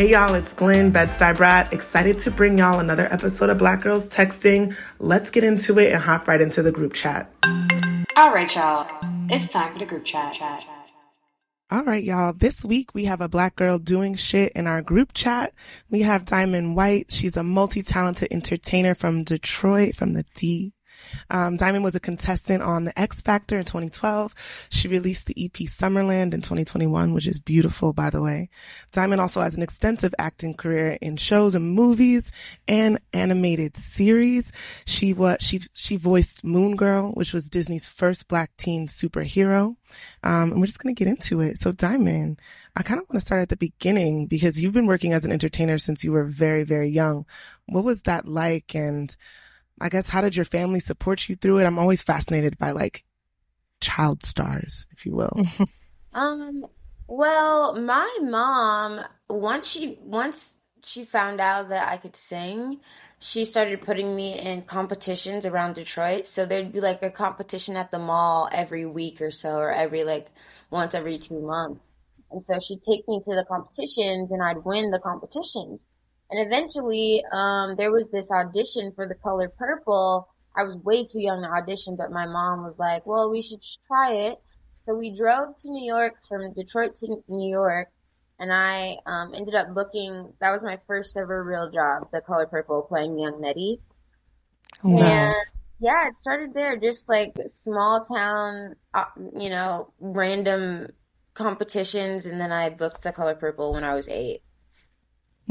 Hey y'all, it's Glenn Bed-Stuy Brat. Excited to bring y'all another episode of Black Girls Texting. Let's get into it and hop right into the group chat. All right, y'all. It's time for the group chat. All right, y'all. This week we have a black girl doing shit in our group chat. We have Diamond White. She's a multi-talented entertainer from Detroit, from the D. Um, Diamond was a contestant on the X Factor in 2012. She released the EP Summerland in 2021, which is beautiful, by the way. Diamond also has an extensive acting career in shows and movies and animated series. She was, she, she voiced Moon Girl, which was Disney's first black teen superhero. Um, and we're just going to get into it. So Diamond, I kind of want to start at the beginning because you've been working as an entertainer since you were very, very young. What was that like? And I guess how did your family support you through it? I'm always fascinated by like child stars, if you will. um, well, my mom once she once she found out that I could sing, she started putting me in competitions around Detroit. So there'd be like a competition at the mall every week or so, or every like once every two months. And so she'd take me to the competitions and I'd win the competitions. And eventually, um, there was this audition for the color purple. I was way too young to audition, but my mom was like, well, we should try it. So we drove to New York from Detroit to New York and I um, ended up booking. That was my first ever real job, the Color Purple, playing Young Nettie. Nice. And yeah, it started there, just like small town, uh, you know, random competitions, and then I booked the Color Purple when I was eight.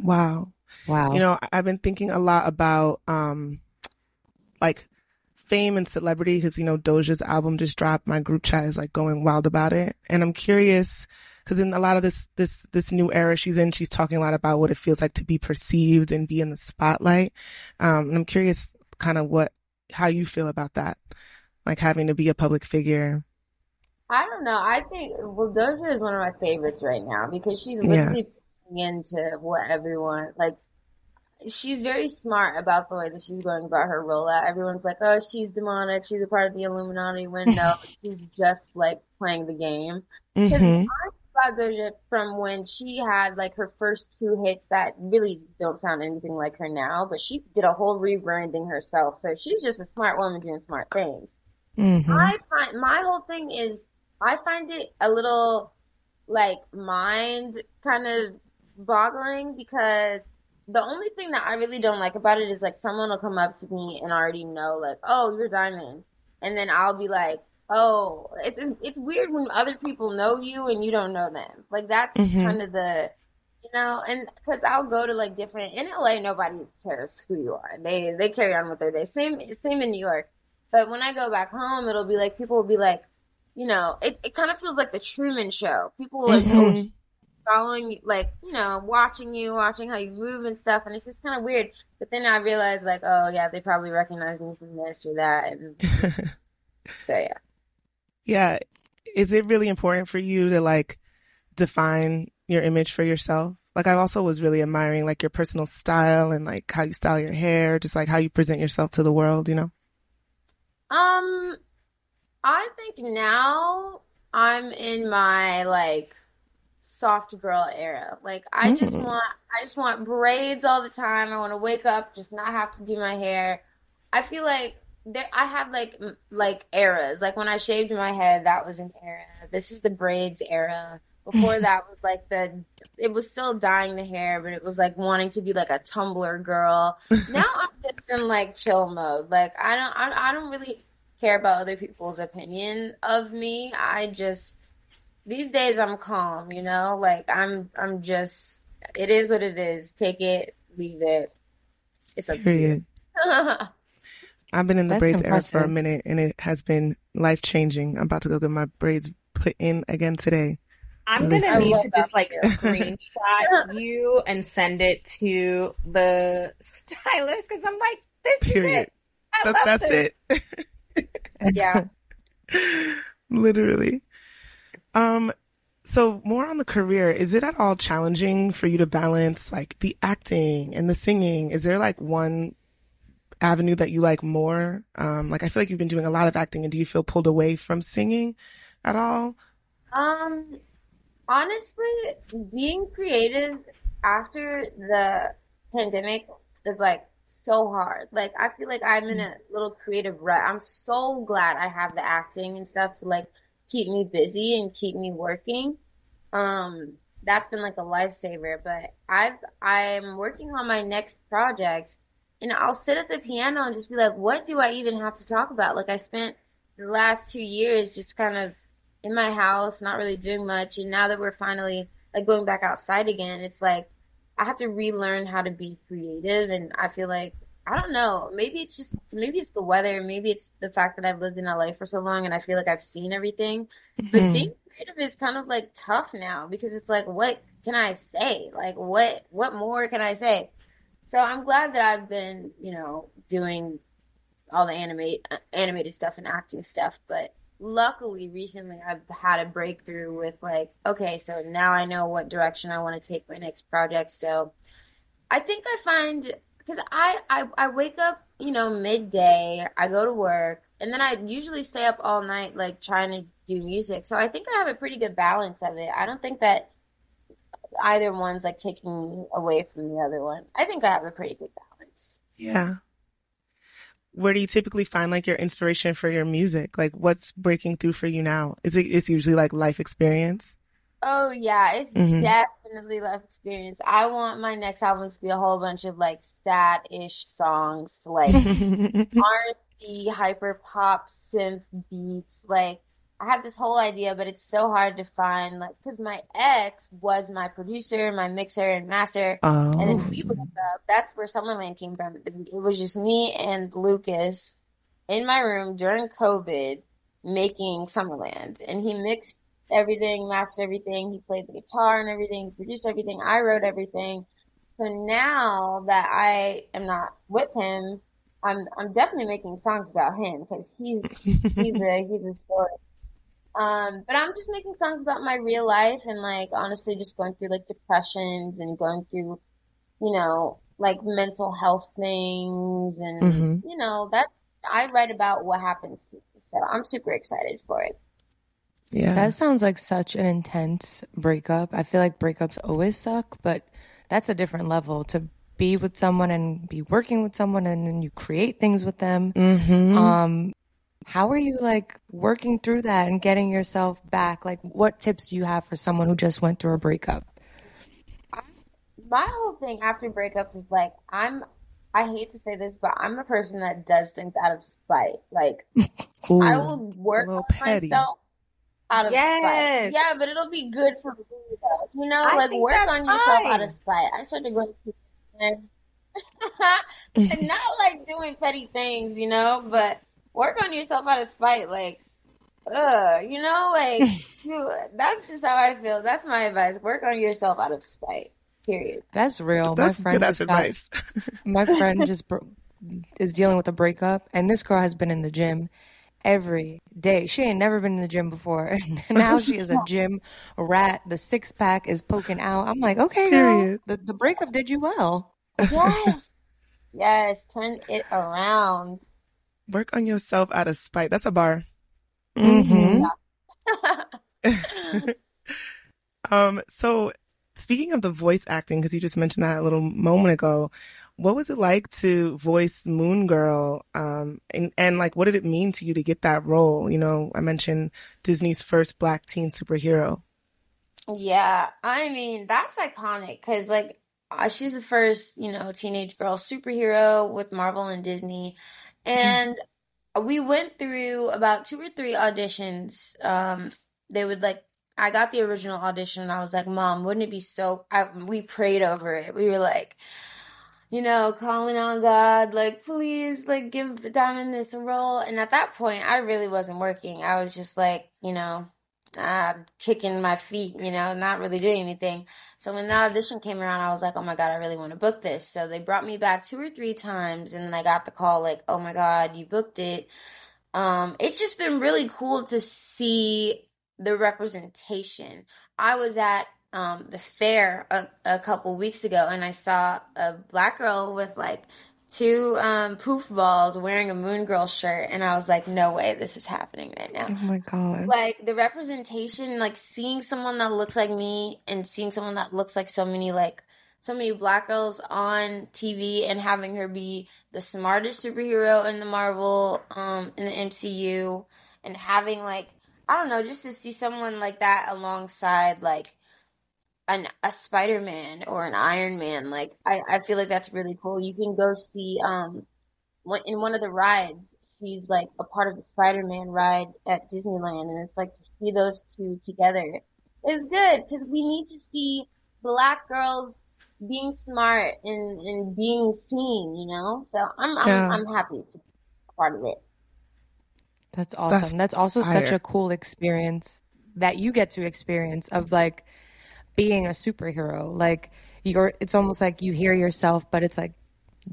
Wow. Wow. You know, I've been thinking a lot about, um, like fame and celebrity because, you know, Doja's album just dropped. My group chat is like going wild about it. And I'm curious because in a lot of this, this, this new era she's in, she's talking a lot about what it feels like to be perceived and be in the spotlight. Um, and I'm curious kind of what, how you feel about that, like having to be a public figure. I don't know. I think, well, Doja is one of my favorites right now because she's literally yeah. Into what everyone, like, she's very smart about the way that she's going about her rollout. Everyone's like, oh, she's demonic. She's a part of the Illuminati. When no, she's just like playing the game. Because mm-hmm. About Doja from when she had like her first two hits that really don't sound anything like her now, but she did a whole rebranding herself. So she's just a smart woman doing smart things. Mm-hmm. I find my whole thing is I find it a little like mind kind of boggling because the only thing that I really don't like about it is like someone will come up to me and already know like, oh, you're Diamond, and then I'll be like, oh, it's it's weird when other people know you and you don't know them. Like that's mm-hmm. kind of the, you know, and because I'll go to like different in LA, nobody cares who you are. They they carry on with their day. Same same in New York, but when I go back home, it'll be like people will be like, you know, it, it kind of feels like the Truman Show. People will like, mm-hmm. oh, following you, like, you know, watching you, watching how you move and stuff. And it's just kind of weird. But then I realized, like, oh, yeah, they probably recognize me from this or that. And so, yeah. Yeah. Is it really important for you to, like, define your image for yourself? Like, I also was really admiring, like, your personal style and, like, how you style your hair, just, like, how you present yourself to the world, you know? Um, I think now I'm in my, like, soft girl era. Like I just mm. want I just want braids all the time. I want to wake up just not have to do my hair. I feel like there I have like like eras. Like when I shaved my head, that was an era. This is the braids era. Before that was like the it was still dyeing the hair, but it was like wanting to be like a Tumblr girl. Now I'm just in like chill mode. Like I don't I, I don't really care about other people's opinion of me. I just these days I'm calm, you know, like I'm I'm just it is what it is. Take it, leave it. It's up Period. to you. I've been in the That's braids impressive. era for a minute and it has been life changing. I'm about to go get my braids put in again today. I'm gonna need to just like screenshot you and send it to the stylist because I'm like, this Period. is it. That, that's this. it. yeah. Literally. Um, so more on the career, is it at all challenging for you to balance like the acting and the singing? Is there like one avenue that you like more? Um, like I feel like you've been doing a lot of acting and do you feel pulled away from singing at all? Um, honestly, being creative after the pandemic is like so hard. Like I feel like I'm in a little creative rut. I'm so glad I have the acting and stuff to like keep me busy and keep me working. Um that's been like a lifesaver, but I've I'm working on my next project and I'll sit at the piano and just be like, what do I even have to talk about? Like I spent the last 2 years just kind of in my house, not really doing much. And now that we're finally like going back outside again, it's like I have to relearn how to be creative. And I feel like I don't know. Maybe it's just maybe it's the weather. Maybe it's the fact that I've lived in LA for so long and I feel like I've seen everything. Mm-hmm. But being creative is kind of like tough now because it's like, what can I say? Like, what what more can I say? So I'm glad that I've been, you know, doing all the animate animated stuff and acting stuff, but luckily recently I've had a breakthrough with like, okay, so now I know what direction I want to take my next project. So I think I find because I, I I wake up, you know, midday, I go to work, and then I usually stay up all night like trying to do music. So I think I have a pretty good balance of it. I don't think that either one's like taking away from the other one. I think I have a pretty good balance. Yeah where do you typically find like your inspiration for your music? Like what's breaking through for you now? Is it it's usually like life experience? Oh yeah, it's mm-hmm. definitely life experience. I want my next album to be a whole bunch of like sad-ish songs, like R&B, hyper pop, synth beats, like I have this whole idea, but it's so hard to find, like, because my ex was my producer, my mixer, and master. Oh. And then we broke up. That's where Summerland came from. It was just me and Lucas in my room during COVID making Summerland. And he mixed everything, mastered everything. He played the guitar and everything, produced everything. I wrote everything. So now that I am not with him, I'm I'm definitely making songs about him because he's he's a he's a story um, but I'm just making songs about my real life and like honestly just going through like depressions and going through, you know, like mental health things and mm-hmm. you know, that I write about what happens to me. So I'm super excited for it. Yeah. That sounds like such an intense breakup. I feel like breakups always suck, but that's a different level to be with someone and be working with someone and then you create things with them. Mm-hmm. Um, how are you like working through that and getting yourself back? Like, what tips do you have for someone who just went through a breakup? My whole thing after breakups is like, I'm, I hate to say this, but I'm a person that does things out of spite. Like, Ooh, I will work on myself out of yes. spite. Yeah, but it'll be good for me, You know, I like work on fine. yourself out of spite. I started going to and not like doing petty things, you know, but work on yourself out of spite. Like, uh, you know, like that's just how I feel. That's my advice. Work on yourself out of spite. Period. That's real. That's my friend good advice. my friend just bro- is dealing with a breakup, and this girl has been in the gym every day. She ain't never been in the gym before. now she is a gym rat. The six pack is poking out. I'm like, okay, girl, the, the breakup did you well. Yes. yes. Turn it around. Work on yourself out of spite. That's a bar. Mm-hmm. um, so speaking of the voice acting, because you just mentioned that a little moment ago, what was it like to voice Moon Girl? Um, and, and like, what did it mean to you to get that role? You know, I mentioned Disney's first black teen superhero. Yeah. I mean, that's iconic because like, uh, she's the first, you know, teenage girl superhero with Marvel and Disney. And we went through about two or three auditions. Um, they would like, I got the original audition and I was like, Mom, wouldn't it be so? I, we prayed over it. We were like, you know, calling on God, like, please, like, give Diamond this role. And at that point, I really wasn't working. I was just like, you know, uh, kicking my feet, you know, not really doing anything. So when the audition came around, I was like, oh my God, I really want to book this. So they brought me back two or three times and then I got the call like, oh my God, you booked it. Um, it's just been really cool to see the representation. I was at um, the fair a, a couple weeks ago and I saw a black girl with like two um, poof balls wearing a moon girl shirt and i was like no way this is happening right now. Oh my god. Like the representation like seeing someone that looks like me and seeing someone that looks like so many like so many black girls on tv and having her be the smartest superhero in the marvel um in the mcu and having like i don't know just to see someone like that alongside like an a Spider Man or an Iron Man. Like I, I feel like that's really cool. You can go see um in one of the rides. He's like a part of the Spider Man ride at Disneyland, and it's like to see those two together is good because we need to see black girls being smart and, and being seen. You know, so I'm. I'm, I'm happy to be part of it. That's awesome. That's, That's also higher. such a cool experience that you get to experience of like being a superhero. Like you're, it's almost like you hear yourself, but it's like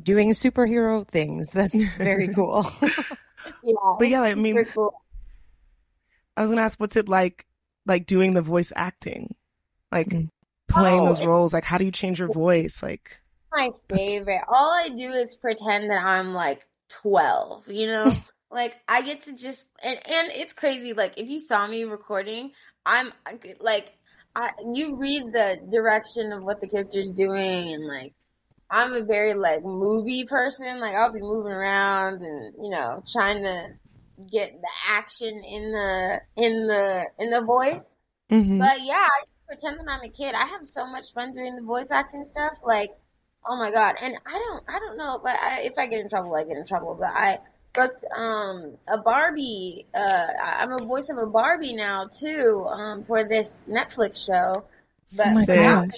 doing superhero things. That's very cool. yeah, but yeah, I mean, cool. I was gonna ask, what's it like, like doing the voice acting, like mm-hmm. playing oh, those roles? Like, how do you change your voice? Like, my favorite. All I do is pretend that I'm like 12, you know? like I get to just and and it's crazy like if you saw me recording, I'm like I, you read the direction of what the character's doing and like I'm a very like movie person. Like I'll be moving around and you know trying to get the action in the in the in the voice. Mm-hmm. But yeah, I pretend that I'm a kid. I have so much fun doing the voice acting stuff. Like oh my god! And I don't I don't know, but I, if I get in trouble, I get in trouble. But I booked um, a Barbie. Uh, I'm a voice of a Barbie now too um, for this Netflix show. But oh that,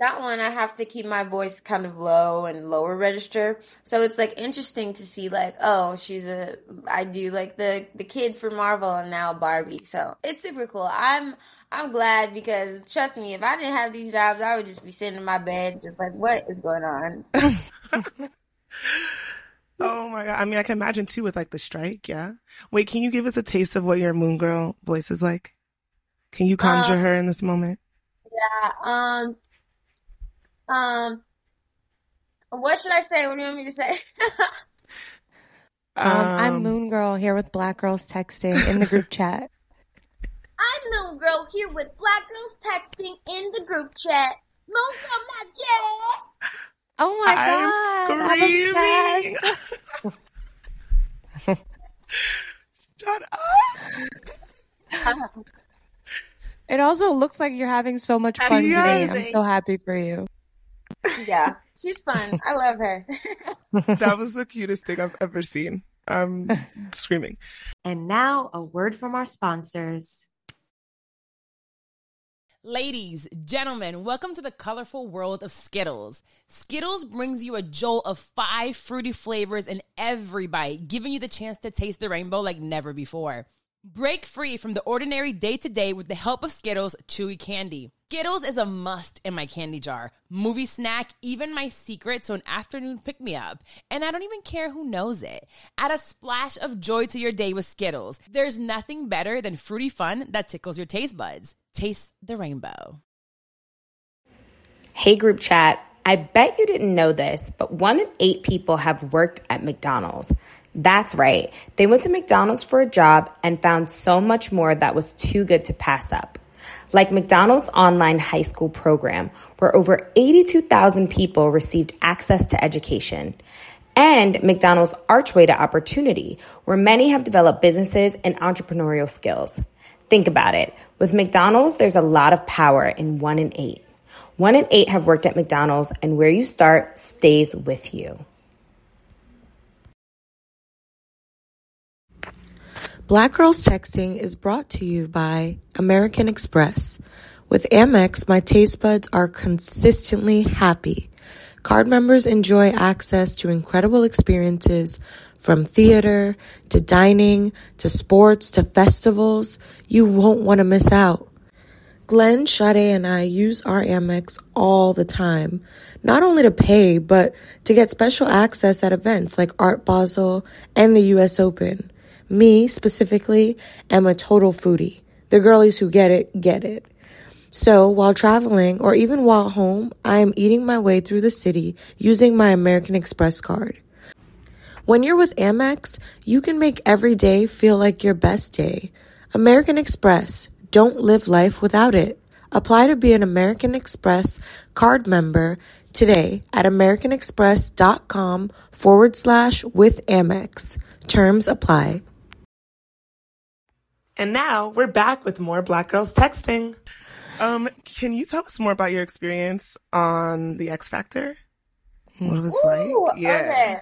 that one I have to keep my voice kind of low and lower register. So it's like interesting to see like, oh, she's a I do like the the kid for Marvel and now Barbie. So it's super cool. I'm I'm glad because trust me, if I didn't have these jobs, I would just be sitting in my bed just like, what is going on? Oh my god! I mean, I can imagine too with like the strike. Yeah. Wait, can you give us a taste of what your Moon Girl voice is like? Can you conjure um, her in this moment? Yeah. Um. Um. What should I say? What do you want me to say? um, I'm um, Moon Girl here with Black Girls Texting in the group chat. I'm Moon Girl here with Black Girls Texting in the group chat. Moon Girl Magic. Oh my god! I'm screaming. Shut up. It also looks like you're having so much fun today. I'm so happy for you. Yeah, she's fun. I love her. that was the cutest thing I've ever seen. I'm screaming. And now a word from our sponsors. Ladies, gentlemen, welcome to the colorful world of Skittles. Skittles brings you a jolt of five fruity flavors in every bite, giving you the chance to taste the rainbow like never before. Break free from the ordinary day to day with the help of Skittles Chewy Candy. Skittles is a must in my candy jar, movie snack, even my secret, so an afternoon pick me up. And I don't even care who knows it. Add a splash of joy to your day with Skittles. There's nothing better than fruity fun that tickles your taste buds. Taste the rainbow. Hey, group chat. I bet you didn't know this, but one in eight people have worked at McDonald's. That's right. They went to McDonald's for a job and found so much more that was too good to pass up. Like McDonald's online high school program, where over 82,000 people received access to education. And McDonald's Archway to Opportunity, where many have developed businesses and entrepreneurial skills. Think about it. With McDonald's, there's a lot of power in one in eight. One in eight have worked at McDonald's, and where you start stays with you. Black Girls Texting is brought to you by American Express. With Amex, my taste buds are consistently happy. Card members enjoy access to incredible experiences From theater to dining to sports to festivals, you won't want to miss out. Glenn, Sade, and I use our Amex all the time, not only to pay, but to get special access at events like Art Basel and the US Open. Me, specifically, am a total foodie. The girlies who get it, get it. So while traveling or even while home, I am eating my way through the city using my American Express card. When you're with Amex, you can make every day feel like your best day. American Express. Don't live life without it. Apply to be an American Express card member today at americanexpress.com forward slash with Amex. Terms apply. And now we're back with more Black Girls Texting. Um, can you tell us more about your experience on the X Factor? What it was Ooh, like? Yeah. Okay.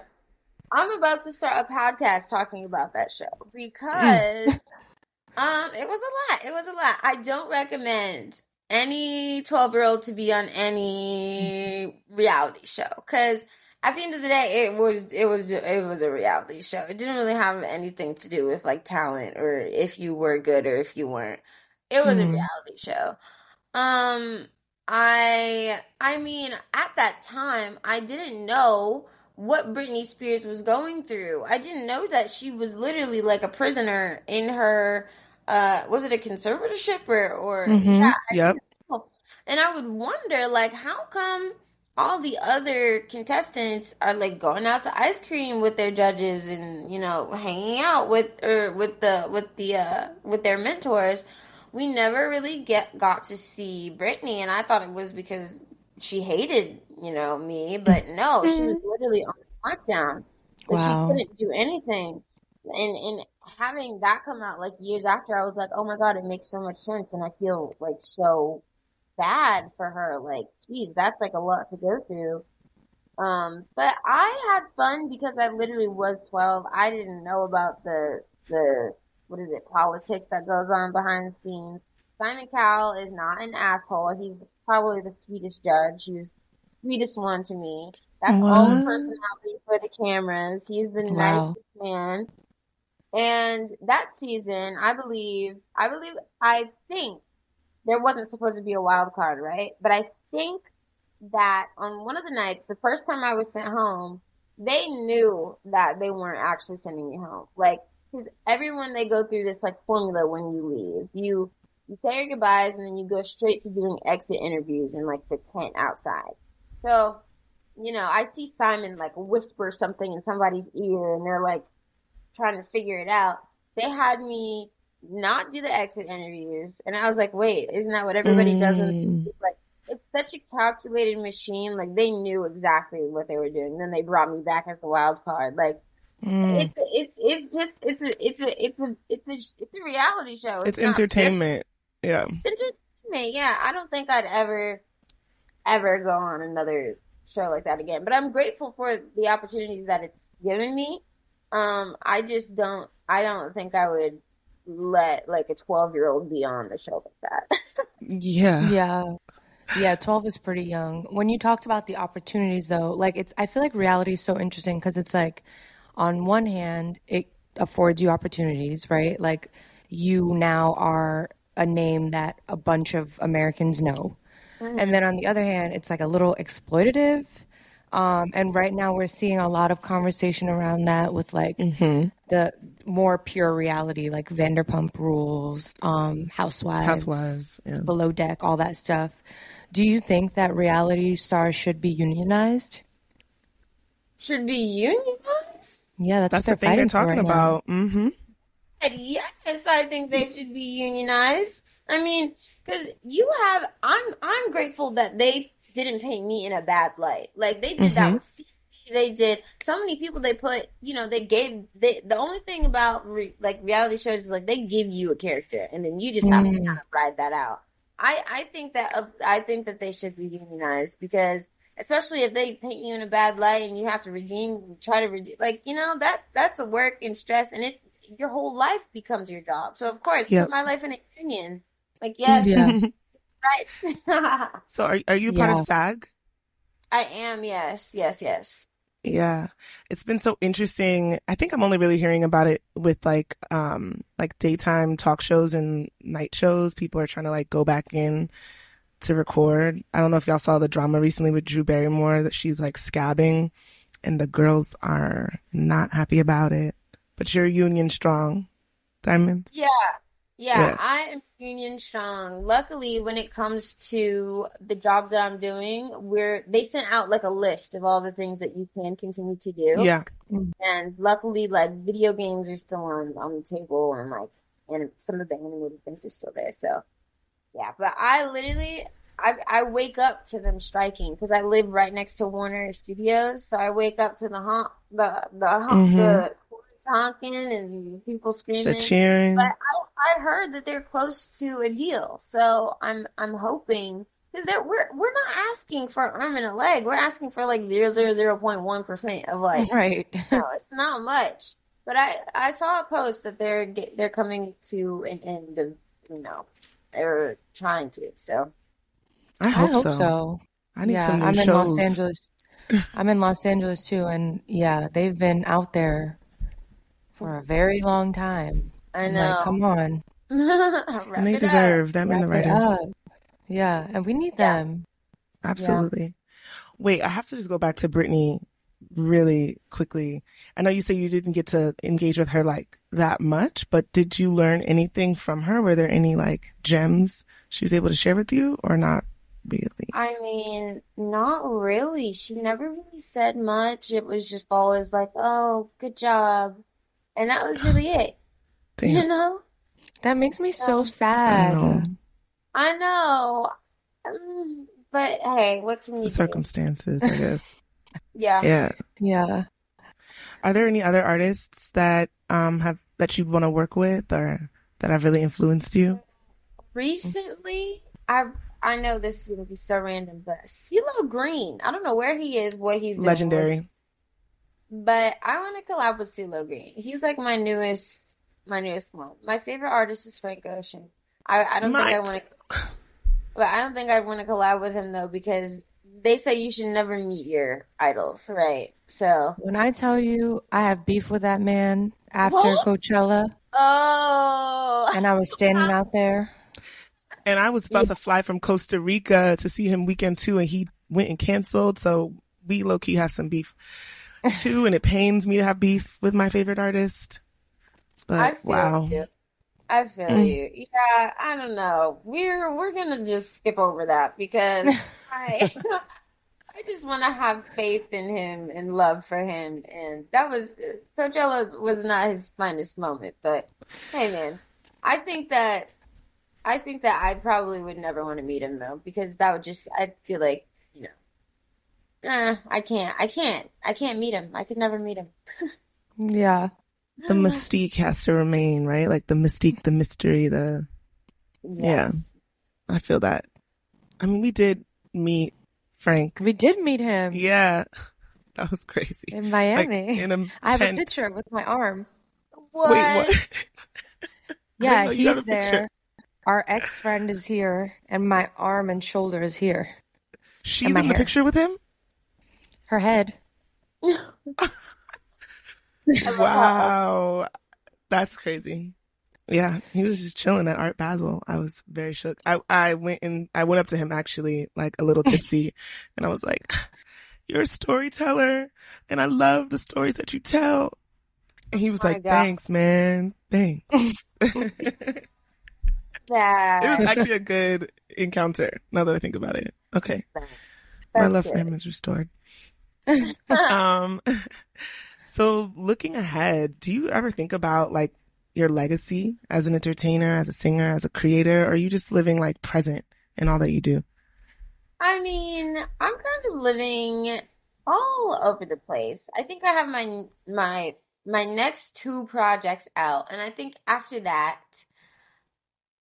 I'm about to start a podcast talking about that show because um it was a lot. It was a lot. I don't recommend any 12 year old to be on any reality show because at the end of the day it was it was it was a reality show it didn't really have anything to do with like talent or if you were good or if you weren't it was mm. a mm-hmm. reality show um i i mean at that time i didn't know what Britney Spears was going through. I didn't know that she was literally like a prisoner in her uh was it a conservatorship or or mm-hmm. yeah, yep. And I would wonder like how come all the other contestants are like going out to ice cream with their judges and you know hanging out with or with the with the uh with their mentors we never really get got to see Britney, and I thought it was because she hated you know, me, but no, she was literally on lockdown. Wow. she couldn't do anything. And and having that come out like years after, I was like, oh my god, it makes so much sense, and I feel like so bad for her. Like, geez, that's like a lot to go through. Um, but I had fun because I literally was 12. I didn't know about the, the, what is it, politics that goes on behind the scenes. Simon Cowell is not an asshole. He's probably the sweetest judge. He was sweetest one to me. That's what? all the personality for the cameras. He's the wow. nicest man. And that season, I believe, I believe, I think there wasn't supposed to be a wild card, right? But I think that on one of the nights, the first time I was sent home, they knew that they weren't actually sending me home. Like, because everyone they go through this like formula when you leave. You you say your goodbyes and then you go straight to doing exit interviews in like the tent outside. So, you know, I see Simon like whisper something in somebody's ear and they're like trying to figure it out. They had me not do the exit interviews. And I was like, wait, isn't that what everybody mm. does? Like, it's such a calculated machine. Like, they knew exactly what they were doing. And then they brought me back as the wild card. Like, Mm. It's it's it's just it's a it's a it's a it's a it's a reality show. It's, it's entertainment. Yeah. It's entertainment. Yeah. I don't think I'd ever ever go on another show like that again. But I'm grateful for the opportunities that it's given me. Um, I just don't, I don't think I would let like a 12 year old be on a show like that. yeah. Yeah. Yeah, 12 is pretty young. When you talked about the opportunities though, like it's, I feel like reality is so interesting because it's like, on one hand, it affords you opportunities, right? Like you now are a name that a bunch of Americans know. Mm-hmm. And then on the other hand, it's like a little exploitative. Um, and right now we're seeing a lot of conversation around that with like mm-hmm. The more pure reality, like Vanderpump Rules, um, Housewives, Housewives, yeah. Below Deck, all that stuff. Do you think that reality stars should be unionized? Should be unionized? Yeah, that's, that's the thing they're talking right about. Mm-hmm. Yes, I think they should be unionized. I mean, because you have, I'm, I'm grateful that they didn't paint me in a bad light. Like they did mm-hmm. that with CC. They did so many people. They put, you know, they gave. They, the only thing about re, like reality shows is like they give you a character, and then you just have mm. to kind of ride that out. I, I think that I think that they should be unionized because especially if they paint you in a bad light and you have to redeem, try to redeem, like you know that that's a work and stress, and it your whole life becomes your job. So of course, yep. put my life in a union. Like yes, yeah. right. so are are you part yeah. of SAG? I am. Yes, yes, yes. Yeah. It's been so interesting. I think I'm only really hearing about it with like, um, like daytime talk shows and night shows. People are trying to like go back in to record. I don't know if y'all saw the drama recently with Drew Barrymore that she's like scabbing and the girls are not happy about it. But you're union strong, Diamond. Yeah. Yeah, yeah. I am union strong. Luckily, when it comes to the jobs that I'm doing, we're they sent out like a list of all the things that you can continue to do. Yeah. And luckily, like video games are still on on the table, and like and some of the animated things are still there. So yeah, but I literally I, I wake up to them striking because I live right next to Warner Studios, so I wake up to the honk, the the honk, mm-hmm. the honking and people screaming, the cheering. But I, I heard that they're close to a deal, so I'm I'm hoping because we're we're not asking for an arm and a leg, we're asking for like zero zero zero point one percent of like right. no, it's not much. But I I saw a post that they're they're coming to an end of you know they're trying to so. I hope, I hope so. so. I need yeah, some new I'm shows. in Los Angeles. I'm in Los Angeles too, and yeah, they've been out there for a very long time. I know. Like, come on. and they deserve up. them in the writers. Yeah, and we need yeah. them. Absolutely. Yeah. Wait, I have to just go back to Britney really quickly. I know you say you didn't get to engage with her like that much, but did you learn anything from her? Were there any like gems she was able to share with you or not really? I mean, not really. She never really said much. It was just always like, oh, good job. And that was really it. Damn. You know? That makes me so sad. I know. I know. Um, but hey, what can it's you the circumstances, I guess. yeah. Yeah. Yeah. Are there any other artists that um have that you want to work with or that have really influenced you? Recently, I I know this is gonna be so random, but CeeLo Green. I don't know where he is, what he's doing. legendary. But I want to collab with CeeLo Green. He's like my newest, my newest one. My favorite artist is Frank Ocean. I, I don't think I want to, but I don't think I want to collab with him though because they say you should never meet your idols, right? So when I tell you I have beef with that man after what? Coachella, oh, and I was standing out there, and I was about yeah. to fly from Costa Rica to see him weekend two, and he went and canceled. So we low key have some beef too, and it pains me to have beef with my favorite artist. But wow. You. I feel mm. you. Yeah, I don't know. We're we're gonna just skip over that because I I just want to have faith in him and love for him, and that was Coachella was not his finest moment. But hey, man, I think that I think that I probably would never want to meet him though because that would just I feel like eh, I can't. I can't. I can't meet him. I could never meet him. yeah. The mystique has to remain, right? Like the mystique, the mystery, the yes. yeah. I feel that. I mean, we did meet Frank. We did meet him. Yeah. That was crazy. In Miami. Like, in a I have a picture with my arm. What? Wait, what? yeah, he's there. Our ex friend is here, and my arm and shoulder is here. She's in the picture with him? Her head. wow. That's crazy. Yeah, he was just chilling at Art Basel. I was very shook. I, I went and I went up to him actually like a little tipsy and I was like, you're a storyteller and I love the stories that you tell. And he was oh like, thanks, man. Thanks. yeah. It was actually a good encounter now that I think about it. Okay. My love for him is restored. um, so looking ahead, do you ever think about like your legacy as an entertainer, as a singer, as a creator, or are you just living like present in all that you do? I mean, I'm kind of living all over the place. I think I have my my my next two projects out, and I think after that,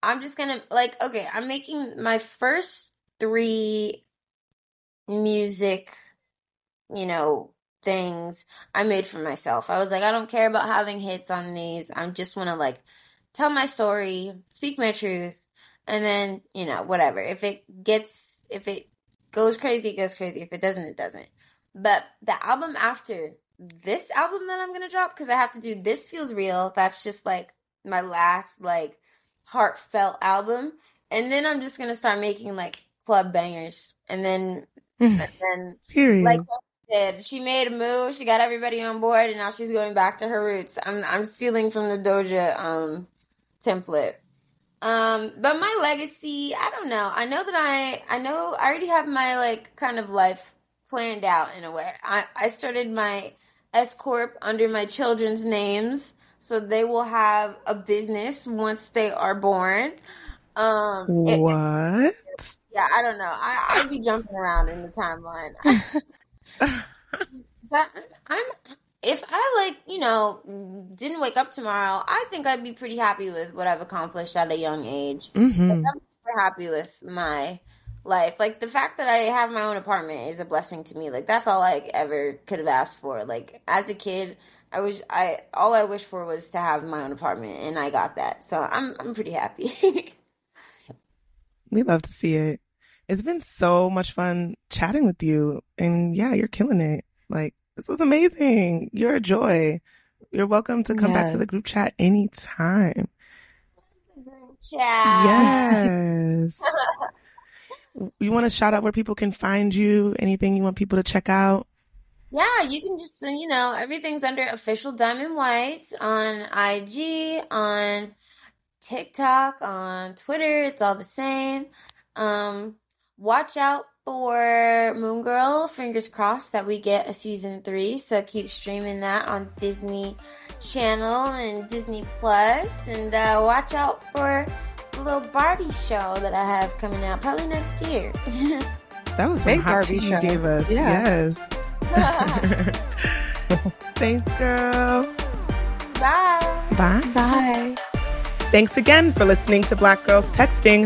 I'm just gonna like okay, I'm making my first three music you know, things I made for myself. I was like, I don't care about having hits on these. I just want to like tell my story, speak my truth, and then, you know, whatever. If it gets, if it goes crazy, it goes crazy. If it doesn't, it doesn't. But the album after this album that I'm gonna drop, because I have to do This Feels Real, that's just like my last like heartfelt album. And then I'm just gonna start making like club bangers. And then mm. and then Period. like did. She made a move. She got everybody on board, and now she's going back to her roots. I'm I'm stealing from the Doja um template. Um, but my legacy, I don't know. I know that I I know I already have my like kind of life planned out in a way. I I started my S corp under my children's names, so they will have a business once they are born. Um, it- what? yeah, I don't know. I I'd be jumping around in the timeline. but I'm if I like, you know, didn't wake up tomorrow, I think I'd be pretty happy with what I've accomplished at a young age. hmm I'm super happy with my life. Like the fact that I have my own apartment is a blessing to me. Like that's all I ever could have asked for. Like as a kid, I was I all I wished for was to have my own apartment and I got that. So I'm I'm pretty happy. We love to see it. It's been so much fun chatting with you. And yeah, you're killing it. Like, this was amazing. You're a joy. You're welcome to come back to the group chat anytime. Ciao. Yes. you want to shout out where people can find you? Anything you want people to check out? Yeah, you can just, uh, you know, everything's under official Diamond White on IG, on TikTok, on Twitter. It's all the same. Um, watch out for Moon Girl. Fingers crossed that we get a season three. So keep streaming that on Disney Channel and Disney Plus. Plus, and uh, watch out for the little Barbie show that I have coming out probably next year. That was some Big hot Barbie tea you gave us. Yeah. Yes. Thanks, girl. Bye. Bye. Bye. Thanks again for listening to Black Girls Texting.